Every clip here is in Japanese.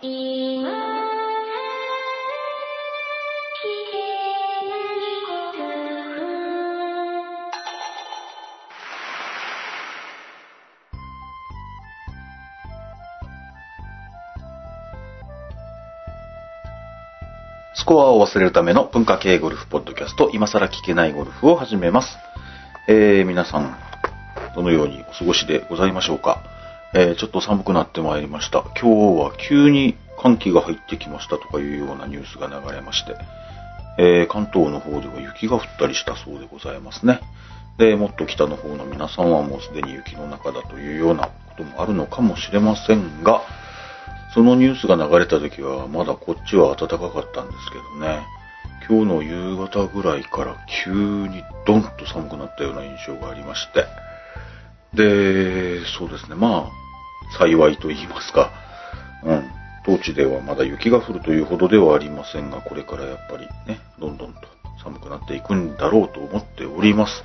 スコアを忘れるための文化系ゴルフポッドキャスト、今更聞けないゴルフを始めます。えー、皆さん、どのようにお過ごしでございましょうか？えー、ちょっと寒くなってまいりました。今日は急に寒気が入ってきましたとかいうようなニュースが流れまして、えー、関東の方では雪が降ったりしたそうでございますね。で、もっと北の方の皆さんはもうすでに雪の中だというようなこともあるのかもしれませんが、そのニュースが流れた時はまだこっちは暖かかったんですけどね。今日の夕方ぐらいから急にドンと寒くなったような印象がありまして。で、そうですね。まあ、幸いと言いますか。うん。当地ではまだ雪が降るというほどではありませんが、これからやっぱりね、どんどんと寒くなっていくんだろうと思っております。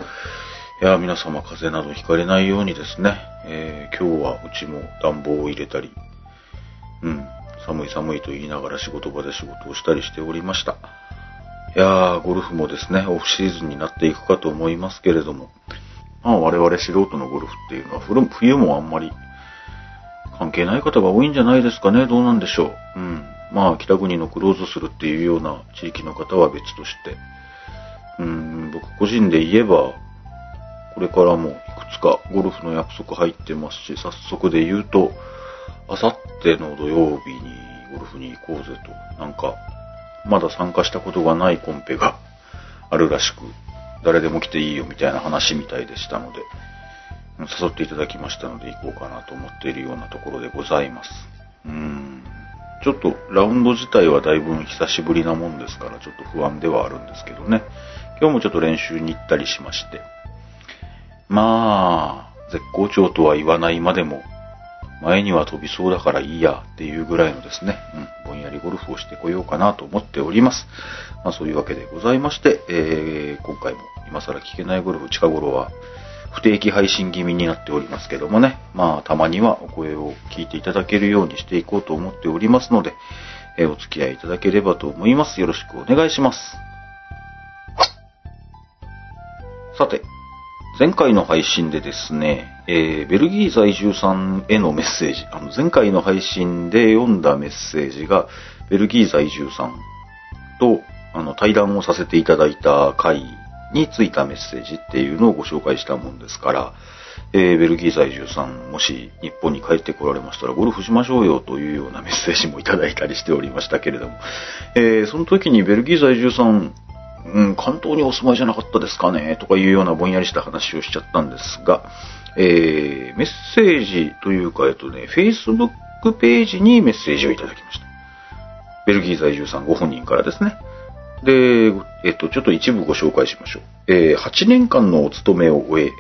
いや、皆様風邪などひかれないようにですね、えー今日はうちも暖房を入れたり、うん、寒い寒いと言いながら仕事場で仕事をしたりしておりました。いやー、ゴルフもですね、オフシーズンになっていくかと思いますけれども、まあ我々素人のゴルフっていうのは冬もあんまり関係ない方が多いんじゃないですかね、どうなんでしょう。うん。まあ北国のクローズするっていうような地域の方は別として、うん、僕個人で言えば、これからもいくつかゴルフの約束入ってますし、早速で言うと、あさっての土曜日にゴルフに行こうぜと、なんか、まだ参加したことがないコンペがあるらしく、誰でも来ていいよみたいな話みたいでしたので、誘っていただきましたので行こうかなと思っているようなところでございます。うーん。ちょっとラウンド自体はだいぶ久しぶりなもんですから、ちょっと不安ではあるんですけどね。今日もちょっと練習に行ったりしまして。まあ、絶好調とは言わないまでも、前には飛びそうだからいいやっていうぐらいのですね、うん、ぼんやりゴルフをしてこようかなと思っております。まあそういうわけでございまして、えー、今回も今更聞けないゴルフ近頃は不定期配信気味になっておりますけどもね、まあたまにはお声を聞いていただけるようにしていこうと思っておりますので、えーお付き合いいただければと思います。よろしくお願いします。さて、前回の配信でですね、えーベルギー在住さんへのメッセージ、あの前回の配信で読んだメッセージが、ベルギー在住さんとあの対談をさせていただいた回についたメッセージっていうのをご紹介したもんですから、えーベルギー在住さん、もし日本に帰ってこられましたらゴルフしましょうよというようなメッセージもいただいたりしておりましたけれども、えーその時にベルギー在住さん、うん、関東にお住まいじゃなかったですかねとかいうようなぼんやりした話をしちゃったんですが、えー、メッセージというか、えっとね、Facebook ページにメッセージをいただきました。ベルギー在住さんご本人からですね。で、えっと、ちょっと一部ご紹介しましょう。えー、8年間のお勤めを終え、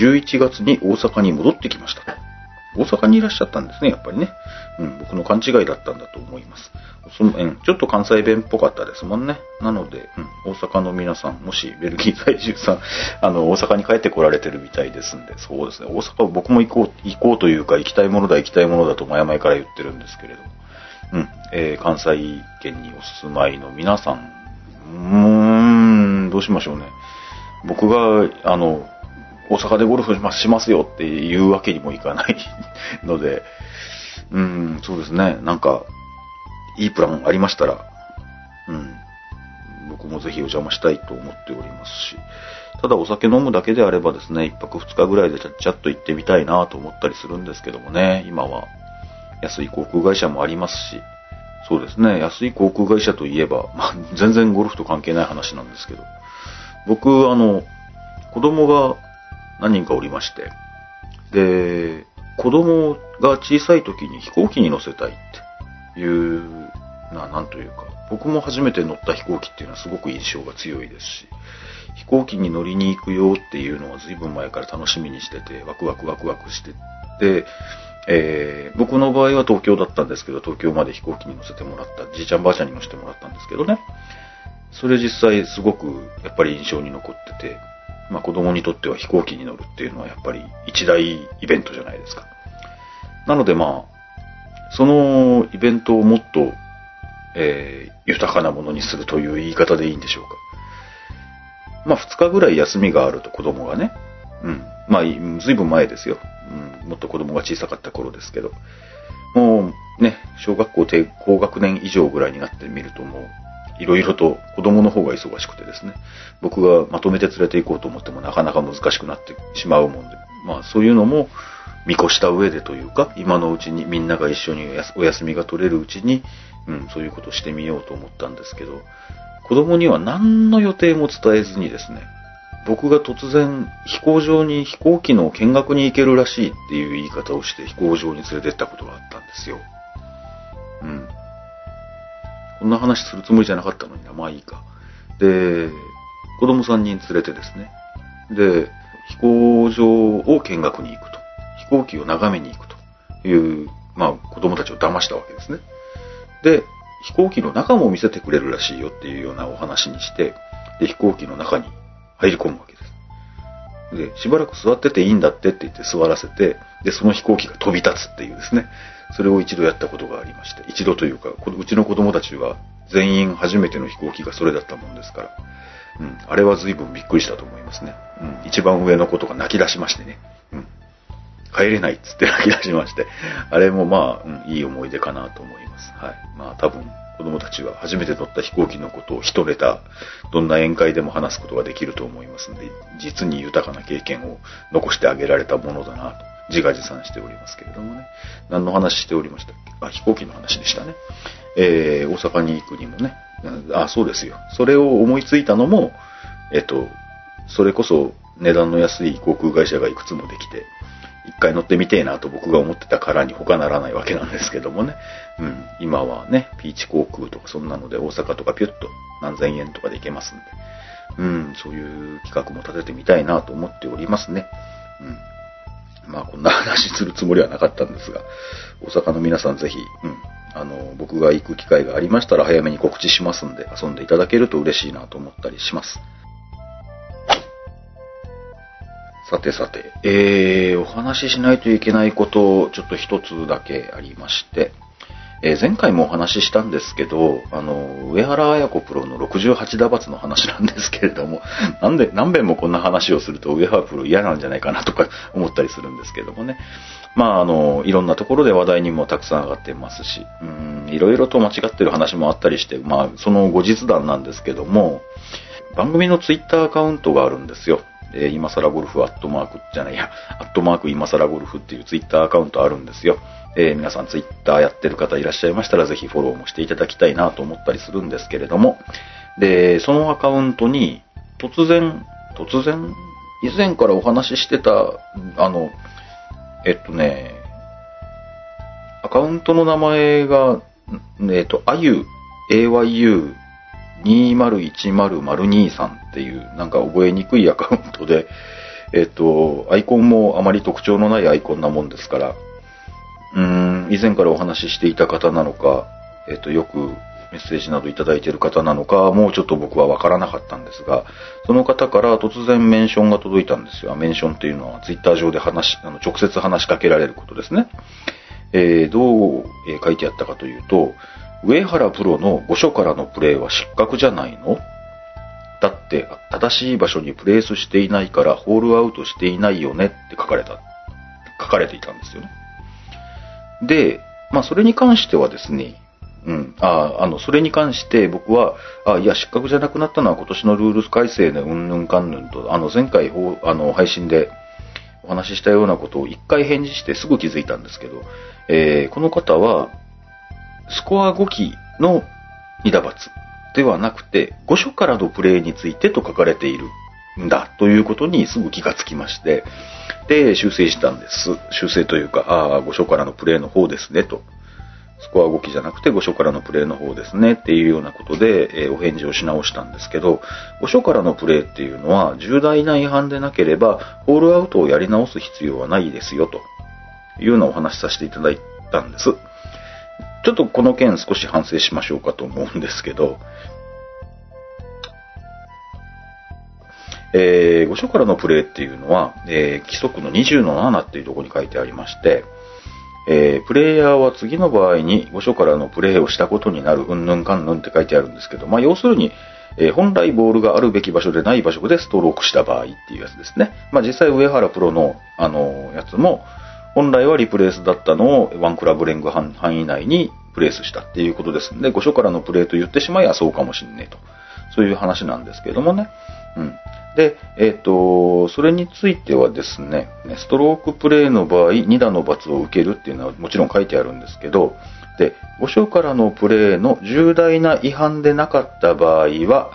11月に大阪に戻ってきました。大阪にいらっしゃったんですね、やっぱりね。うん、僕の勘違いだったんだと思います。そのうん、ちょっと関西弁っぽかったですもんね。なので、うん、大阪の皆さん、もしベルギー在住さん、あの、大阪に帰ってこられてるみたいですんで、そうですね、大阪僕も行こう、行こうというか、行きたいものだ、行きたいものだと前々から言ってるんですけれども、うん、えー関西圏にお住まいの皆さん、うーん、どうしましょうね。僕が、あの、大阪でゴルフしますしますよっていうわけにもいかないので、うん、そうですね、なんか、いいプランありましたら、うん、僕もぜひお邪魔したいと思っておりますし、ただお酒飲むだけであればですね、一泊二日ぐらいでちゃっちゃっと行ってみたいなと思ったりするんですけどもね、今は安い航空会社もありますし、そうですね、安い航空会社といえば、まあ、全然ゴルフと関係ない話なんですけど、僕、あの、子供が何人かおりまして、で、子供が小さい時に飛行機に乗せたいっていう、な、なんというか、僕も初めて乗った飛行機っていうのはすごく印象が強いですし、飛行機に乗りに行くよっていうのは随分前から楽しみにしてて、ワクワクワクワクしてて、えー僕の場合は東京だったんですけど、東京まで飛行機に乗せてもらった、じいちゃんばあちゃんに乗せてもらったんですけどね。それ実際すごくやっぱり印象に残ってて、まあ子供にとっては飛行機に乗るっていうのはやっぱり一大イベントじゃないですか。なのでまあ、そのイベントをもっと、えー豊かなものにするという言い方でいいんでしょうか。まあ、2日ぐらい休みがあると子供がね、うん。まあ、ずいぶん前ですよ。うん。もっと子供が小さかった頃ですけど。もう、ね、小学校低高学年以上ぐらいになってみるともう、いろいろと子供の方が忙しくてですね、僕がまとめて連れて行こうと思ってもなかなか難しくなってしまうもんで、まあそういうのも見越した上でというか、今のうちにみんなが一緒にお休みが取れるうちに、うん、そういうことをしてみようと思ったんですけど、子供には何の予定も伝えずにですね、僕が突然飛行場に飛行機の見学に行けるらしいっていう言い方をして飛行場に連れてったことがあったんですよ。うん。こんな話するつもりじゃなかったのにな、まあいいか。で、子供3人連れてですね。で、飛行場を見学に行くと。飛行機を眺めに行くという、まあ子供たちを騙したわけですね。で、飛行機の中も見せてくれるらしいよっていうようなお話にして、で、飛行機の中に入り込むわけです。で、しばらく座ってていいんだってって言って座らせて、で、その飛行機が飛び立つっていうですね、それを一度やったことがありまして、一度というか、こうちの子供たちは全員初めての飛行機がそれだったもんですから、うん、あれは随分びっくりしたと思いますね。うん、一番上の子とか泣き出しましてね、うん、帰れないっつって泣き出しまして、あれもまあ、うん、いい思い出かなと思います。はい。まあ多分、子供たちは初めて乗った飛行機のことを一ネタ、どんな宴会でも話すことができると思いますので、実に豊かな経験を残してあげられたものだなと、自画自賛しておりますけれどもね。何の話しておりましたっけ？あ、飛行機の話でしたね。えー、大阪に行くにもね。あ、そうですよ。それを思いついたのも、えっと、それこそ値段の安い航空会社がいくつもできて、一回乗ってみてえなと僕が思ってたからに他ならないわけなんですけどもね。うん。今はね、ピーチ航空とかそんなので大阪とかピュッと何千円とかで行けますんで。うん、そういう企画も立ててみたいなと思っておりますね。うん。まあこんな話するつもりはなかったんですが、大阪の皆さんぜひ、うん。あの、僕が行く機会がありましたら早めに告知しますんで、遊んでいただけると嬉しいなと思ったりします。さてさて、えー、お話ししないといけないことを、ちょっと一つだけありまして、えー前回もお話ししたんですけど、あの、上原綾子プロの68打罰の話なんですけれども、なんで、何遍もこんな話をすると上原プロ嫌なんじゃないかなとか思ったりするんですけどもね。まあ、あの、いろんなところで話題にもたくさん上がってますし、うん、いろいろと間違ってる話もあったりして、まあ、その後日談なんですけども、番組のツイッターアカウントがあるんですよ。えー今更ゴルフアットマークじゃないや、アットマーク今更ゴルフっていうツイッターアカウントあるんですよ。えー皆さんツイッターやってる方いらっしゃいましたらぜひフォローもしていただきたいなと思ったりするんですけれども、で、そのアカウントに突然、突然、以前からお話ししてた、あの、えっとね、アカウントの名前が、えっと、あゆ、ayu、2010-023っていう、なんか覚えにくいアカウントで、えっと、アイコンもあまり特徴のないアイコンなもんですから、うん、以前からお話ししていた方なのか、えっと、よくメッセージなどいただいている方なのか、もうちょっと僕はわからなかったんですが、その方から突然メンションが届いたんですよ。メンションっていうのはツイッター上で話、あの直接話しかけられることですね。えーどう、え書いてあったかというと、上原プロの5所からのプレーは失格じゃないの？だって、正しい場所にプレースしていないから、ホールアウトしていないよねって書かれた、書かれていたんですよね。で、まあ、それに関してはですね、うん、ああの、それに関して僕は、あいや、失格じゃなくなったのは今年のルール改正でうんぬんかんぬんと、あの、前回、あの、配信でお話ししたようなことを一回返事してすぐ気づいたんですけど、えーこの方は、スコア5期の2打罰ではなくて、5所からのプレーについてと書かれているんだということにすぐ気がつきまして、で、修正したんです。修正というか、ああ、5所からのプレーの方ですねと。スコア5期じゃなくて5所からのプレーの方ですねっていうようなことで、えーお返事をし直したんですけど、5所からのプレーっていうのは重大な違反でなければ、ホールアウトをやり直す必要はないですよというようなお話しさせていただいたんです。ちょっとこの件少し反省しましょうかと思うんですけど、えー、5所からのプレーっていうのは、えー規則の20の7っていうところに書いてありまして、えープレイヤーは次の場合に御所からのプレイをしたことになる、うんぬんかんぬんって書いてあるんですけど、まあ、要するに、えー本来ボールがあるべき場所でない場所でストロークした場合っていうやつですね。まあ、実際上原プロの、あのやつも、本来はリプレイスだったのをワンクラブレング範囲内にプレイスしたっていうことですんで、御所からのプレイと言ってしまえばそうかもしんねえと。そういう話なんですけどもね。うん。で、えっ、と、それについてはですね、ストロークプレイの場合、2打の罰を受けるっていうのはもちろん書いてあるんですけど、で、御所からのプレイの重大な違反でなかった場合は、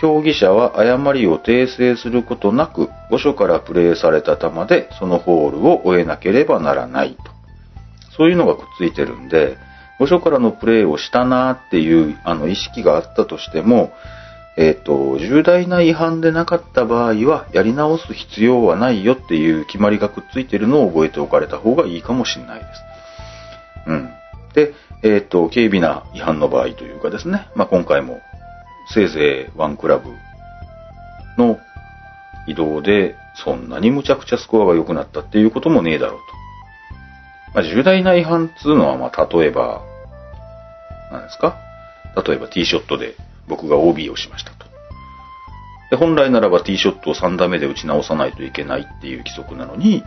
競技者は誤りを訂正することなく、御所からプレイされた球でそのホールを終えなければならないと。そういうのがくっついてるんで、御所からのプレイをしたなーっていうあの意識があったとしても、えっ、と、重大な違反でなかった場合は、やり直す必要はないよっていう決まりがくっついてるのを覚えておかれた方がいいかもしれないです。うん。で、えっ、と、軽微な違反の場合というかですね、まあ、今回も、せいぜいワンクラブの移動で、そんなにむちゃくちゃスコアが良くなったっていうこともねえだろうと。まあ、重大な違反っていうのは、まあ、例えば、何ですか？例えばティーショットで僕が OB をしましたと。で、本来ならばティーショットを3打目で打ち直さないといけないっていう規則なのに、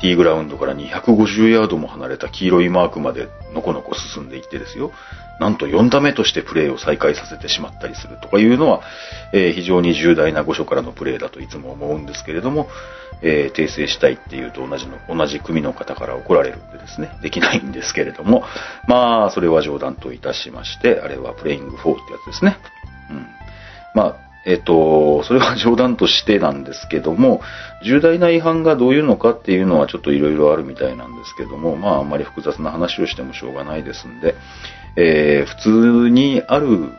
ティーグラウンドから250ヤードも離れた黄色いマークまでのこのこ進んでいってですよ。なんと4打目としてプレーを再開させてしまったりするとかいうのは、えー非常に重大な御所からのプレーだといつも思うんですけれども、えー訂正したいっていうと同じの、同じ組の方から怒られるんでですね、できないんですけれども、まあ、それは冗談といたしまして、あれはプレイング4ってやつですね。うん。まあ、えっ、と、それは冗談としてなんですけども、重大な違反がどういうのかっていうのはちょっといろいろあるみたいなんですけども、まあ、あんまり複雑な話をしてもしょうがないですんで、えー普通にある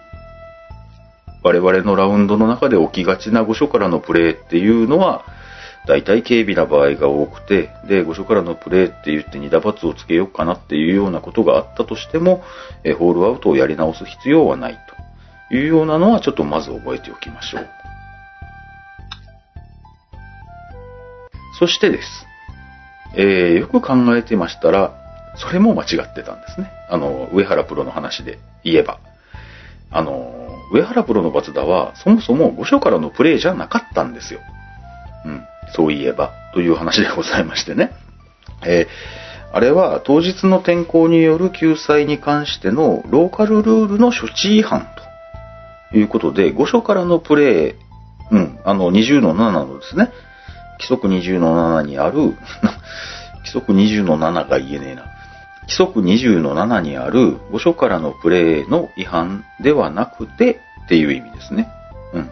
我々のラウンドの中で起きがちな御所からのプレーっていうのは、大体軽微な場合が多くて、で、御所からのプレーって言って2打罰をつけようかなっていうようなことがあったとしても、えーホールアウトをやり直す必要はないと。いうようなのはちょっとまず覚えておきましょう。そしてです。えーよく考えてましたら、それも間違ってたんですね。あの、上原プロの話で言えば。あの、上原プロのバツダは、そもそも御所からのプレーじゃなかったんですよ。うん。そういえば、という話でございましてね。えーあれは当日の天候による救済に関してのローカルルールの処置違反ということで、御所からのプレー、うん、あの20の7のですね、規則20の7にある、規則20の7が言えねえな。規則20の7にある御所からのプレーの違反ではなくてっていう意味ですね。うん。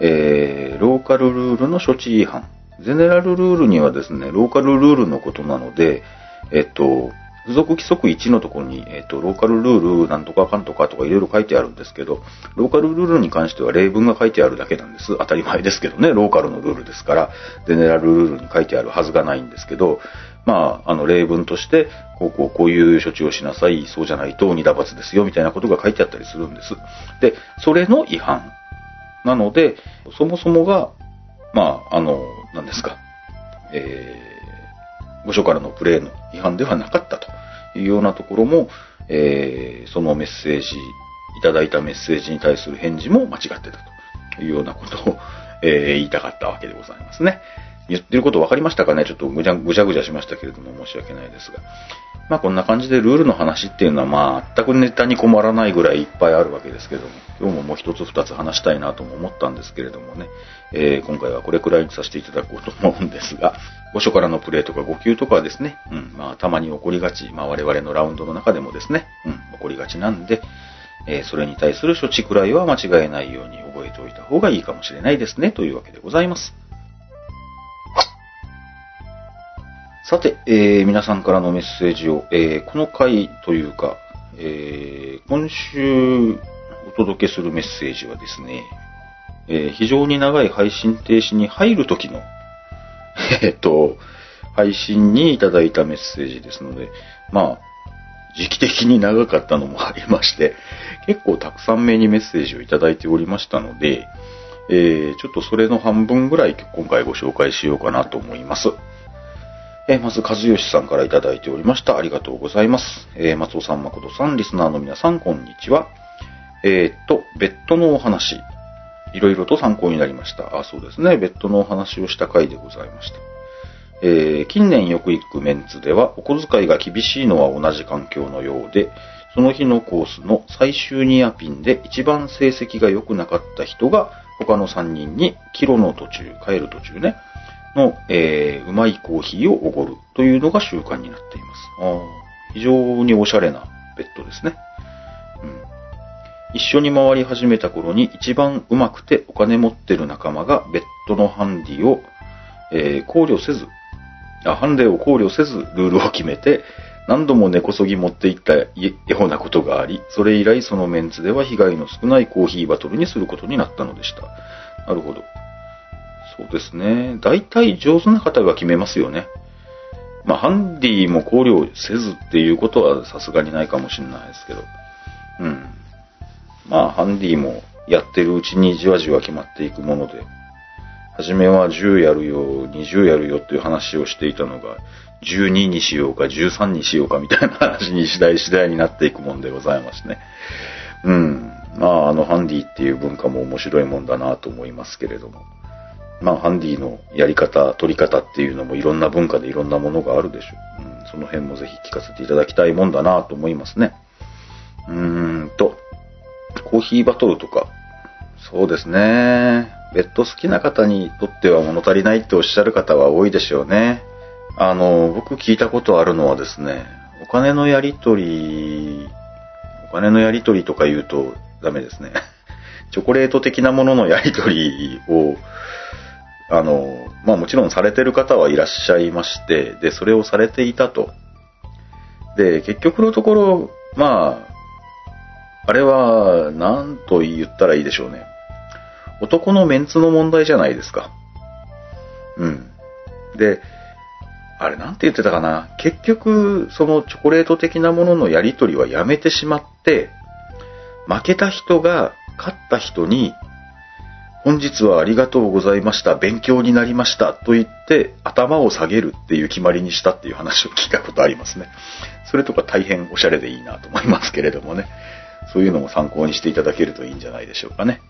えー、ローカルルールの処置違反。ゼネラルルールにはですね、ローカルルールのことなので、えっと、付属規則1のところに、えっと、ローカルルールなんとかかんとかとかいろいろ書いてあるんですけど、ローカルルールに関しては例文が書いてあるだけなんです。当たり前ですけどね、ローカルのルールですから、ゼネラルルールに書いてあるはずがないんですけど、まあ、あの、例文として、こうこうこういう処置をしなさい、そうじゃないと二打罰ですよ、みたいなことが書いてあったりするんです。で、それの違反。なので、そもそもが、まあ、あの、何ですか、えー、部署からのプレーの違反ではなかったというようなところも、えー、そのメッセージ、いただいたメッセージに対する返事も間違ってたというようなことを、えー言いたかったわけでございますね。言ってること分かりましたかね？ちょっとぐちゃぐちゃぐちゃしましたけれども申し訳ないですが。まあこんな感じでルールの話っていうのはまあ全くネタに困らないぐらいいっぱいあるわけですけども、今日ももう一つ二つ話したいなとも思ったんですけれどもね、えー今回はこれくらいにさせていただこうと思うんですが、御所からのプレーとか5球とかはですね、うん、まあたまに起こりがち、まあ我々のラウンドの中でもですね、うん、起こりがちなんで、えーそれに対する処置くらいは間違えないように覚えておいた方がいいかもしれないですね、というわけでございます。さて、えー皆さんからのメッセージを、えーこの回というか、えー今週お届けするメッセージはですね、え非常に長い配信停止に入る時の、えっと、配信にいただいたメッセージですので、まあ、時期的に長かったのもありまして、結構たくさん目にメッセージをいただいておりましたので、えちょっとそれの半分ぐらい今回ご紹介しようかなと思います。えーまず、和義さんからいただいておりました。ありがとうございます。えー松尾さん、誠さん、リスナーの皆さん、こんにちは。えーっと、ベッドのお話、いろいろと参考になりました。あ、そうですね。ベッドのお話をした回でございました。えー近年よく行くメンツでは、お小遣いが厳しいのは同じ環境のようで、その日のコースの最終ニアピンで一番成績が良くなかった人が、他の3人にキロの途中、帰る途中ね、の、えーうまいコーヒーをおごるというのが習慣になっています。あ非常におしゃれなベッドですね。うん一緒に回り始めた頃に一番うまくてお金持ってる仲間がベッドのハンディを、えー考慮せず、あハンデを考慮せずルールを決めて何度も根こそぎ持っていったようなことがあり、それ以来そのメンツでは被害の少ないコーヒーバトルにすることになったのでした。なるほど。そうですね。大体上手な方が決めますよね。まあ、ハンディも考慮せずっていうことはさすがにないかもしれないですけど。うん。まあ、ハンディもやってるうちにじわじわ決まっていくもので、初めは10やるよ、20やるよっていう話をしていたのが、12にしようか13にしようかみたいな話に次第次第になっていくもんでございますね。うん。まあ、あの、ハンディっていう文化も面白いもんだなと思いますけれども。まあ、ハンディのやり方、取り方っていうのもいろんな文化でいろんなものがあるでしょう。うん、その辺もぜひ聞かせていただきたいもんだなと思いますね。うーんと、コーヒーバトルとか、そうですね。ベッド好きな方にとっては物足りないっておっしゃる方は多いでしょうね。あの、僕聞いたことあるのはですね、お金のやり取り、お金のやり取りとか言うとダメですね。チョコレート的なもののやり取りを、あの、まあもちろんされてる方はいらっしゃいまして、で、それをされていたと。で、結局のところ、まあ、あれは、何と言ったらいいでしょうね。男のメンツの問題じゃないですか。うん。で、あれなんて言ってたかな。結局、そのチョコレート的なもののやり取りはやめてしまって、負けた人が勝った人に、本日はありがとうございました、勉強になりましたと言って頭を下げるっていう決まりにしたっていう話を聞いたことありますね。それとか大変おしゃれでいいなと思いますけれどもね。そういうのも参考にしていただけるといいんじゃないでしょうかね。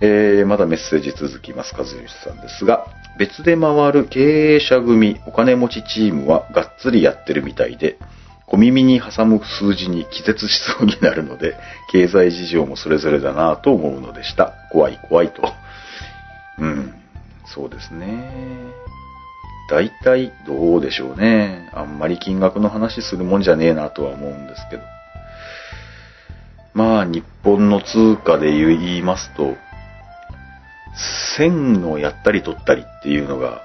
えー、まだメッセージ続きます、和義さんですが、別で回る経営者組お金持ちチームはがっつりやってるみたいで、小耳に挟む数字に気絶しそうになるので、経済事情もそれぞれだなぁと思うのでした。怖い怖いと。うん、そうですね。大体どうでしょうね。あんまり金額の話するもんじゃねえなとは思うんですけど。まあ、日本の通貨で言いますと、線をやったり取ったりっていうのが、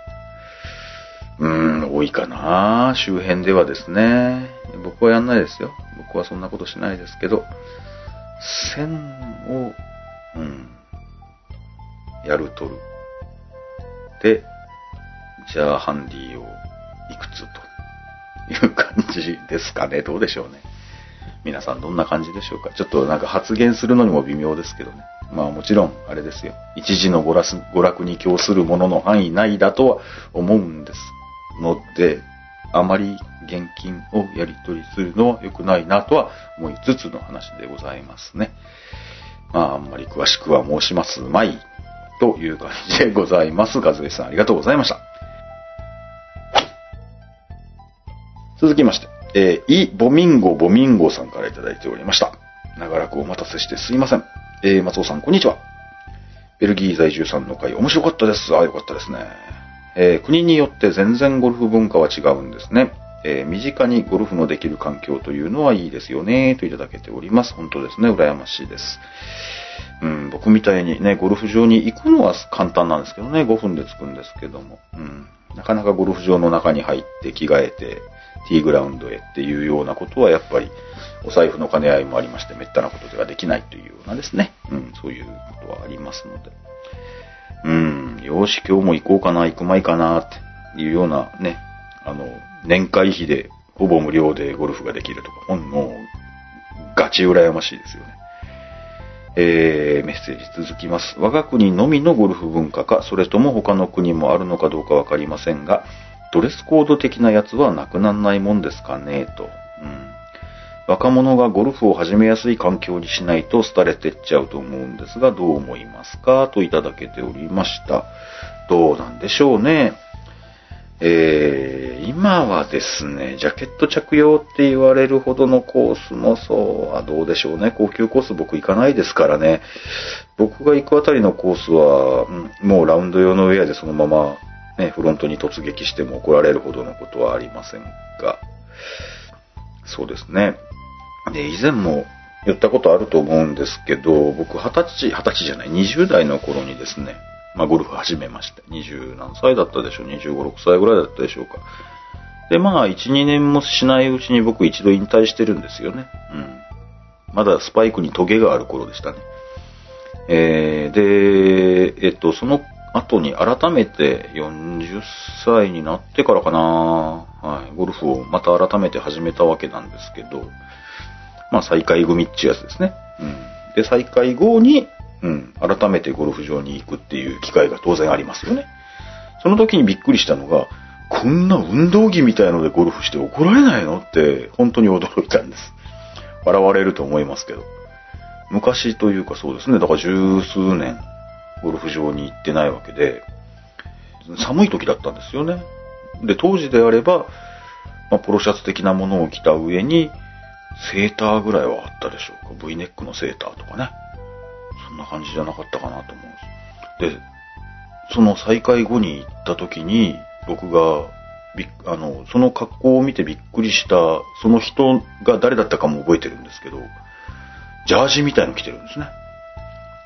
うん、多いかな。周辺ではですね。僕はやんないですよ。僕はそんなことしないですけど、線を、うん、やる取る。で、じゃあハンディをいくつという感じですかね。どうでしょうね。皆さんどんな感じでしょうかちょっとなんか発言するのにも微妙ですけどね。まあもちろん、あれですよ。一時の娯楽に供するものの範囲内だとは思うんですので、あまり現金をやり取りするのは良くないなとは思いつつの話でございますね。まああんまり詳しくは申しますまいという感じでございます。ガズエさんありがとうございました。続きまして、えー、イ・ボミンゴ・ボミンゴさんからいただいておりました。長らくお待たせしてすいません。えー、松尾さん、こんにちは。ベルギー在住さんの会、面白かったです。あ、よかったですね。えー国によって全然ゴルフ文化は違うんですね。えー身近にゴルフのできる環境というのはいいですよね、といただけております。本当ですね、羨ましいです。うん、僕みたいにね、ゴルフ場に行くのは簡単なんですけどね、5分で着くんですけども、うん、なかなかゴルフ場の中に入って着替えて、ティーグラウンドへっていうようなことはやっぱりお財布の兼ね合いもありまして、めったなことではできないというようなですね、うん、そういうことはありますので、うん、よし、今日も行こうかな、行くまいかな、っていうようなね、あの、年会費でほぼ無料でゴルフができるとか、ほんの、ガチ羨ましいですよね。えー、メッセージ続きます。我が国のみのゴルフ文化か、それとも他の国もあるのかどうかわかりませんが、ドレスコード的なやつはなくならないもんですかねと。うん。若者がゴルフを始めやすい環境にしないと廃れてっちゃうと思うんですが、どう思いますか？といただけておりました。どうなんでしょうね。えー、今はですね、ジャケット着用って言われるほどのコースもそうはどうでしょうね。高級コース僕行かないですからね。僕が行くあたりのコースは、もうラウンド用のウェアでそのまま、ね、フロントに突撃しても怒られるほどのことはありませんが、そうですね。で、以前も言ったことあると思うんですけど、僕二十歳、二十歳じゃない、20代の頃にですね、まあゴルフ始めました。20何歳だったでしょう ?25、6歳ぐらいだったでしょうか。で、まあ、1、2年もしないうちに僕一度引退してるんですよね。うん。まだスパイクにトゲがある頃でしたね。えー、で、えっと、その後に改めて40歳になってからかな、はい、ゴルフをまた改めて始めたわけなんですけど、まあ再開組っていうやつですね。うん。で、再開後に、うん、改めてゴルフ場に行くっていう機会が当然ありますよね。その時にびっくりしたのが、こんな運動着みたいのでゴルフして怒られないのって本当に驚いたんです。笑われると思いますけど。昔というかそうですね、だから十数年ゴルフ場に行ってないわけで、寒い時だったんですよね。で、当時であれば、まあ、ポロシャツ的なものを着た上に、セーターぐらいはあったでしょうか。V ネックのセーターとかね。そんな感じじゃなかったかなと思うんです。で、その再開後に行った時に、僕がび、あの、その格好を見てびっくりした、その人が誰だったかも覚えてるんですけど、ジャージみたいの着てるんですね。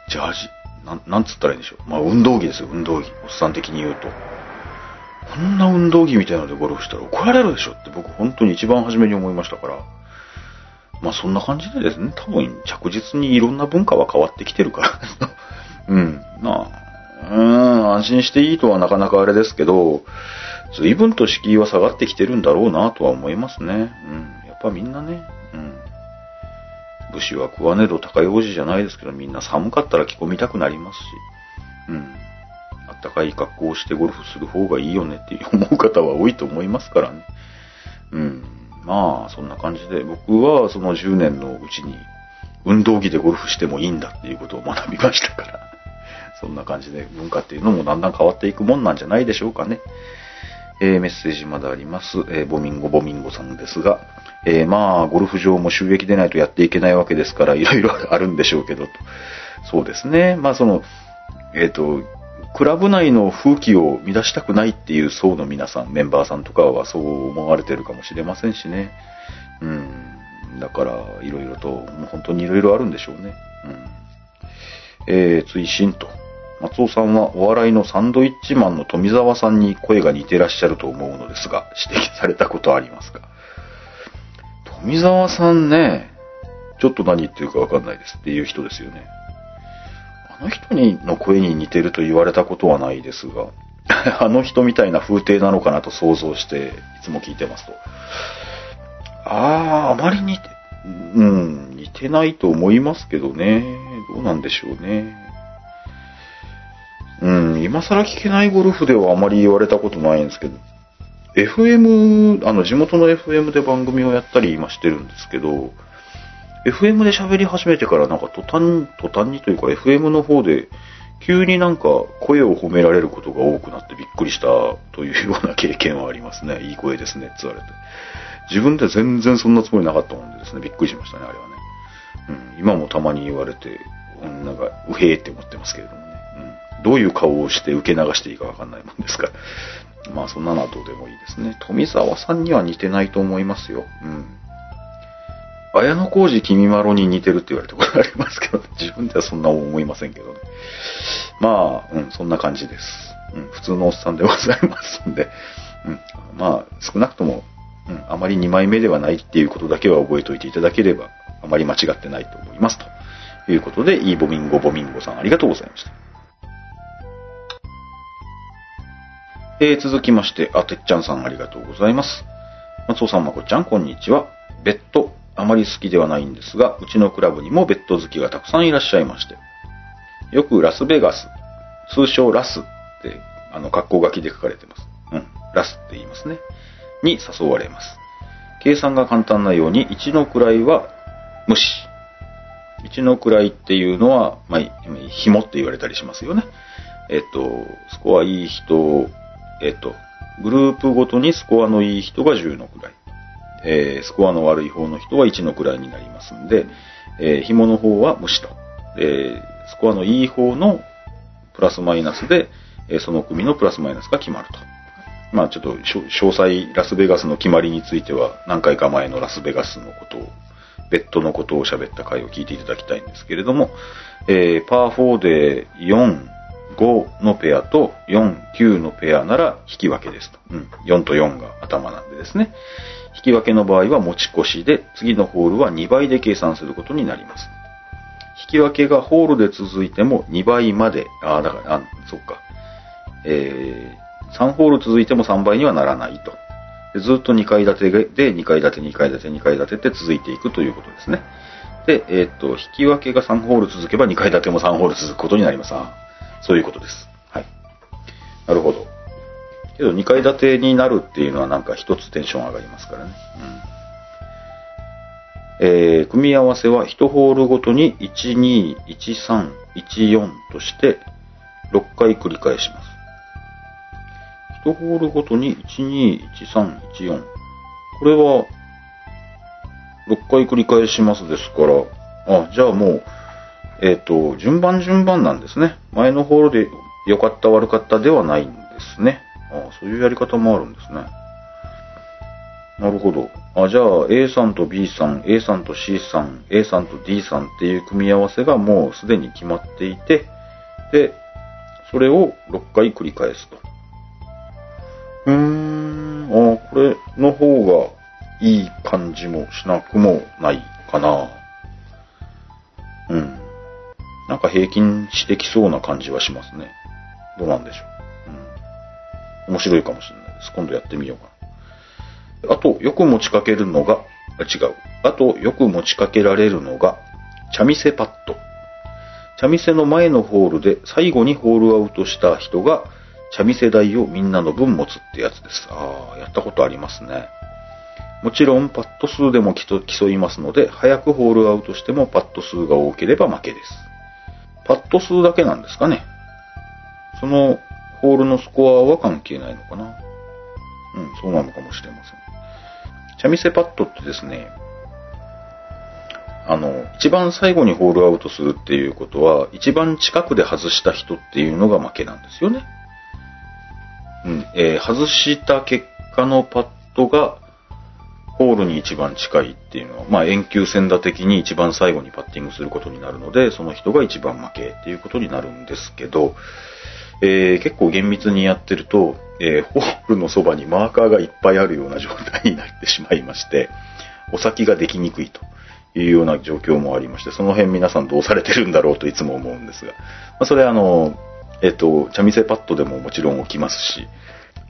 ジャージ。なん、なんつったらいいんでしょう。まあ、運動着ですよ、運動着。おっさん的に言うと。こんな運動着みたいのでゴルフしたら怒られるでしょって僕本当に一番初めに思いましたから。まあそんな感じでですね、多分着実にいろんな文化は変わってきてるから。うん。まあ、うん、安心していいとはなかなかあれですけど、随分と敷居は下がってきてるんだろうなとは思いますね。うん。やっぱみんなね、うん。武士は食わねど高い王子じゃないですけど、みんな寒かったら着込みたくなりますし、うん。あったかい格好をしてゴルフする方がいいよねって思う方は多いと思いますからね。うん。まあ、そんな感じで、僕はその10年のうちに、運動着でゴルフしてもいいんだっていうことを学びましたから。そんな感じで文化っていうのもだんだん変わっていくもんなんじゃないでしょうかね。えーメッセージまだあります。えーボミンゴボミンゴさんですが、えーまあ、ゴルフ場も収益でないとやっていけないわけですから、いろいろあるんでしょうけど、とそうですね。まあ、その、えっ、と、クラブ内の風紀を乱したくないっていう層の皆さん、メンバーさんとかはそう思われてるかもしれませんしね。うん。だから、いろいろと、もう本当にいろいろあるんでしょうね。うん。えー、追伸と。松尾さんはお笑いのサンドイッチマンの富澤さんに声が似てらっしゃると思うのですが、指摘されたことありますか？富澤さんね、ちょっと何言ってるかわかんないですっていう人ですよね。あの人にの声に似てると言われたことはないですが、あの人みたいな風景なのかなと想像して、いつも聞いてますと。ああ、あまり似て、うん、似てないと思いますけどね。どうなんでしょうね。うん、今更聞けないゴルフではあまり言われたことないんですけど、FM、あの、地元の FM で番組をやったり今してるんですけど、FM で喋り始めてからなんか途端、途端にというか FM の方で急になんか声を褒められることが多くなってびっくりしたというような経験はありますね。いい声ですね、って言われて。自分で全然そんなつもりなかったもんでですね、びっくりしましたね、あれはね。うん、今もたまに言われて、うん、なんか、うへーって思ってますけれどもね。うん、どういう顔をして受け流していいかわかんないもんですから。まあそんなのはどうでもいいですね。富澤さんには似てないと思いますよ。うん。綾小路君まろに似てるって言われたことありますけど、自分ではそんな思いませんけどね。まあ、うん、そんな感じです。うん、普通のおっさんでございますんで、うん、まあ、少なくとも、うん、あまり2枚目ではないっていうことだけは覚えておいていただければ、あまり間違ってないと思います。ということで、いいボミンゴボミンゴさんありがとうございました。えー、続きまして、あてっちゃんさんありがとうございます。松尾さん、まこちゃん、こんにちは。ベッド、あまり好きではないんですが、うちのクラブにもベッド好きがたくさんいらっしゃいまして。よくラスベガス、通称ラスって、あの、格好書きで書かれてます。うん。ラスって言いますね。に誘われます。計算が簡単なように、1の位は無視。1の位っていうのは、まあ、紐って言われたりしますよね。えっと、スコアいい人、えっと、グループごとにスコアのいい人が10の位。えー、スコアの悪い方の人は1の位になりますんで、えー、紐の方は無視と。えー、スコアのいい方のプラスマイナスで、えその組のプラスマイナスが決まると。まあちょっと詳細ラスベガスの決まりについては何回か前のラスベガスのことを、ベッドのことを喋った回を聞いていただきたいんですけれども、え、パー4で4、5のペアと4、9のペアなら引き分けですと。うん。4と4が頭なんでですね。引き分けの場合は持ち越しで、次のホールは2倍で計算することになります。引き分けがホールで続いても2倍まで、ああ、だから、あ、そっか。えー、3ホール続いても3倍にはならないと。でずっと2階建てで2階建て、2階建て、2階建てって続いていくということですね。で、えー、っと、引き分けが3ホール続けば2階建ても3ホール続くことになります。そういうことです。はい。なるほど。けど2階建てになるっていうのはなんか一つテンション上がりますからね。うん。えー、組み合わせは1ホールごとに1、2、1、3、1、4として6回繰り返します。1ホールごとに1、2、1、3、1、4。これは6回繰り返しますですから、あ、じゃあもう、えっ、ー、と、順番順番なんですね。前のホールで良かった悪かったではないんですね。あそういうやり方もあるんですね。なるほど。あ、じゃあ A さんと B さん、A さんと C さん、A さんと D さんっていう組み合わせがもうすでに決まっていて、で、それを6回繰り返すと。うーん、あ、これの方がいい感じもしなくもないかな。うん。なんか平均してきそうな感じはしますね。どうなんでしょう。面白いかもしれないです。今度やってみようかな。あと、よく持ちかけるのが、あ、違う。あと、よく持ちかけられるのが、茶店パッド。茶店の前のホールで最後にホールアウトした人が、茶店代をみんなの分持つってやつです。ああ、やったことありますね。もちろんパット数でも競いますので、早くホールアウトしてもパット数が多ければ負けです。パット数だけなんですかね。そのホールのスコアは関係ないのかな？うん、そうなのかもしれません。チャミセパッドってですね、あの、一番最後にホールアウトするっていうことは、一番近くで外した人っていうのが負けなんですよね。うん、えー、外した結果のパッドが、ホールに一番近いっていうのは、まあ遠球戦打的に一番最後にパッティングすることになるので、その人が一番負けっていうことになるんですけど、えー、結構厳密にやってると、えー、ホールのそばにマーカーがいっぱいあるような状態になってしまいまして、お先ができにくいというような状況もありまして、その辺皆さんどうされてるんだろうといつも思うんですが、まあ、それあの、えっ、と、茶店パッドでももちろん起きますし、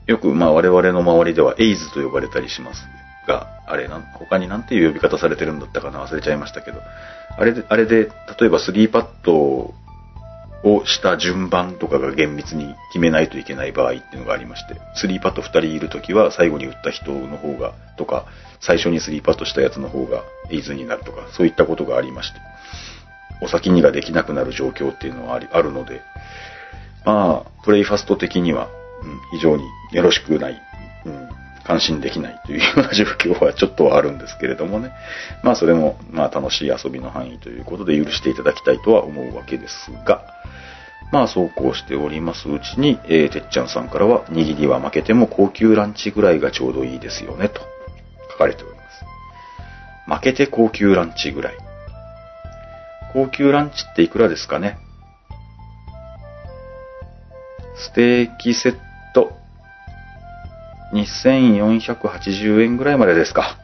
よくまあ我々の周りではエイズと呼ばれたりしますが、あれ、他になんていう呼び方されてるんだったかな忘れちゃいましたけど、あれで、あれで、例えば3パッドをした順番とかが厳密に決めないといけない場合っていうのがありまして、3パット2人いるときは最後に打った人の方が、とか、最初に3パットしたやつの方がイズになるとか、そういったことがありまして、お先にができなくなる状況っていうのはありあるので、まあ、プレイファスト的には、うん、非常によろしくない、うん、感心できないというような状況はちょっとはあるんですけれどもね。まあそれも、まあ楽しい遊びの範囲ということで許していただきたいとは思うわけですが、まあそうこうしておりますうちに、えー、てっちゃんさんからは、握りは負けても高級ランチぐらいがちょうどいいですよね、と書かれております。負けて高級ランチぐらい。高級ランチっていくらですかねステーキセット、2480円ぐらいまでですか。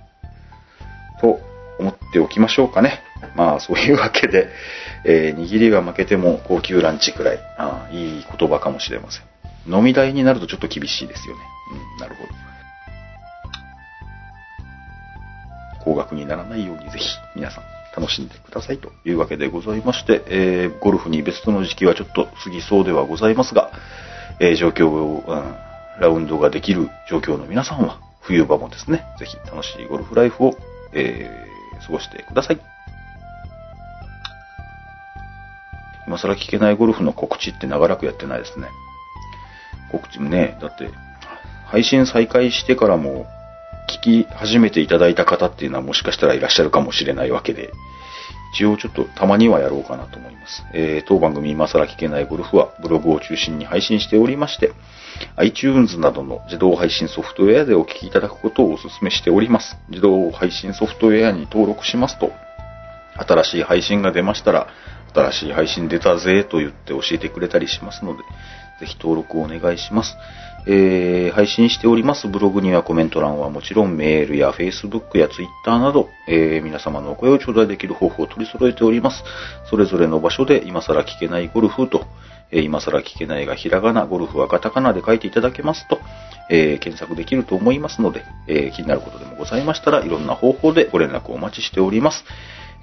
と思っておきましょうかね。まあそういうわけで、えー、握りが負けても高級ランチくらい、あいい言葉かもしれません。飲み代になるとちょっと厳しいですよね。うん、なるほど。高額にならないようにぜひ皆さん楽しんでくださいというわけでございまして、えー、ゴルフに別の時期はちょっと過ぎそうではございますが、えー、状況を、うん、ラウンドができる状況の皆さんは、冬場もですね、ぜひ楽しいゴルフライフを、えー、過ごしてください。今更聞けないゴルフの告知って長らくやってないですね。告知もね、だって、配信再開してからも、聞き始めていただいた方っていうのはもしかしたらいらっしゃるかもしれないわけで、一応ちょっとたまにはやろうかなと思います。えー、当番組今更聞けないゴルフはブログを中心に配信しておりまして、iTunes などの自動配信ソフトウェアでお聞きいただくことをお勧めしております。自動配信ソフトウェアに登録しますと、新しい配信が出ましたら、新しい配信出たぜと言って教えてくれたりしますので、ぜひ登録をお願いします。えー、配信しておりますブログにはコメント欄はもちろんメールや Facebook や Twitter など、えー、皆様のお声を頂戴できる方法を取り揃えております。それぞれの場所で今更聞けないゴルフと、えー、今更聞けないがひらがな、ゴルフはカタカナで書いていただけますと、え、検索できると思いますので、え、気になることでもございましたらいろんな方法でご連絡をお待ちしております。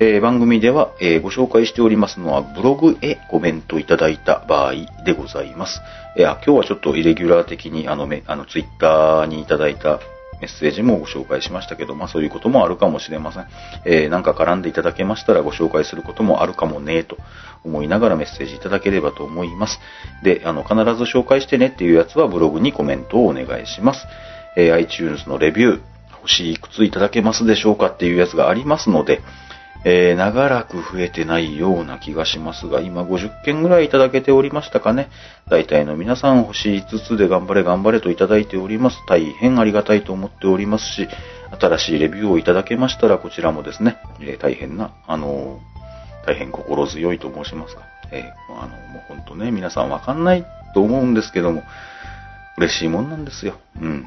えー番組では、えーご紹介しておりますのは、ブログへコメントいただいた場合でございます。えーあ今日はちょっとイレギュラー的に、あの、めあのツイッターにいただいたメッセージもご紹介しましたけど、まあそういうこともあるかもしれません。えーなんか絡んでいただけましたらご紹介することもあるかもね、と思いながらメッセージいただければと思います。で、あの、必ず紹介してねっていうやつはブログにコメントをお願いします。えー iTunes のレビュー、星いくついただけますでしょうかっていうやつがありますので、えー長らく増えてないような気がしますが、今50件ぐらいいただけておりましたかね。大体の皆さん星5つで頑張れ頑張れといただいております。大変ありがたいと思っておりますし、新しいレビューをいただけましたらこちらもですね、えー大変な、あのー大変心強いと申しますか。えーあの、もう本当ね、皆さんわかんないと思うんですけども、嬉しいもんなんですよ。うん。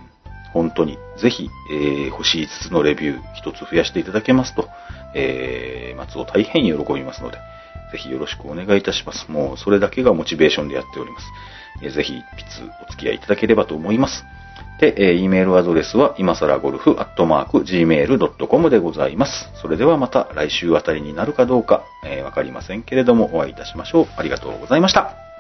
本当に。ぜひ、えー、星5つのレビュー1つ増やしていただけますと、えー、松尾大変喜びますので、ぜひよろしくお願いいたします。もう、それだけがモチベーションでやっております。えーぜひ、ピツお付き合いいただければと思います。で、えー、E メールアドレスは、今更ゴルフアットマーク gmail.com でございます。それではまた来週あたりになるかどうか、えーわかりませんけれども、お会いいたしましょう。ありがとうございました。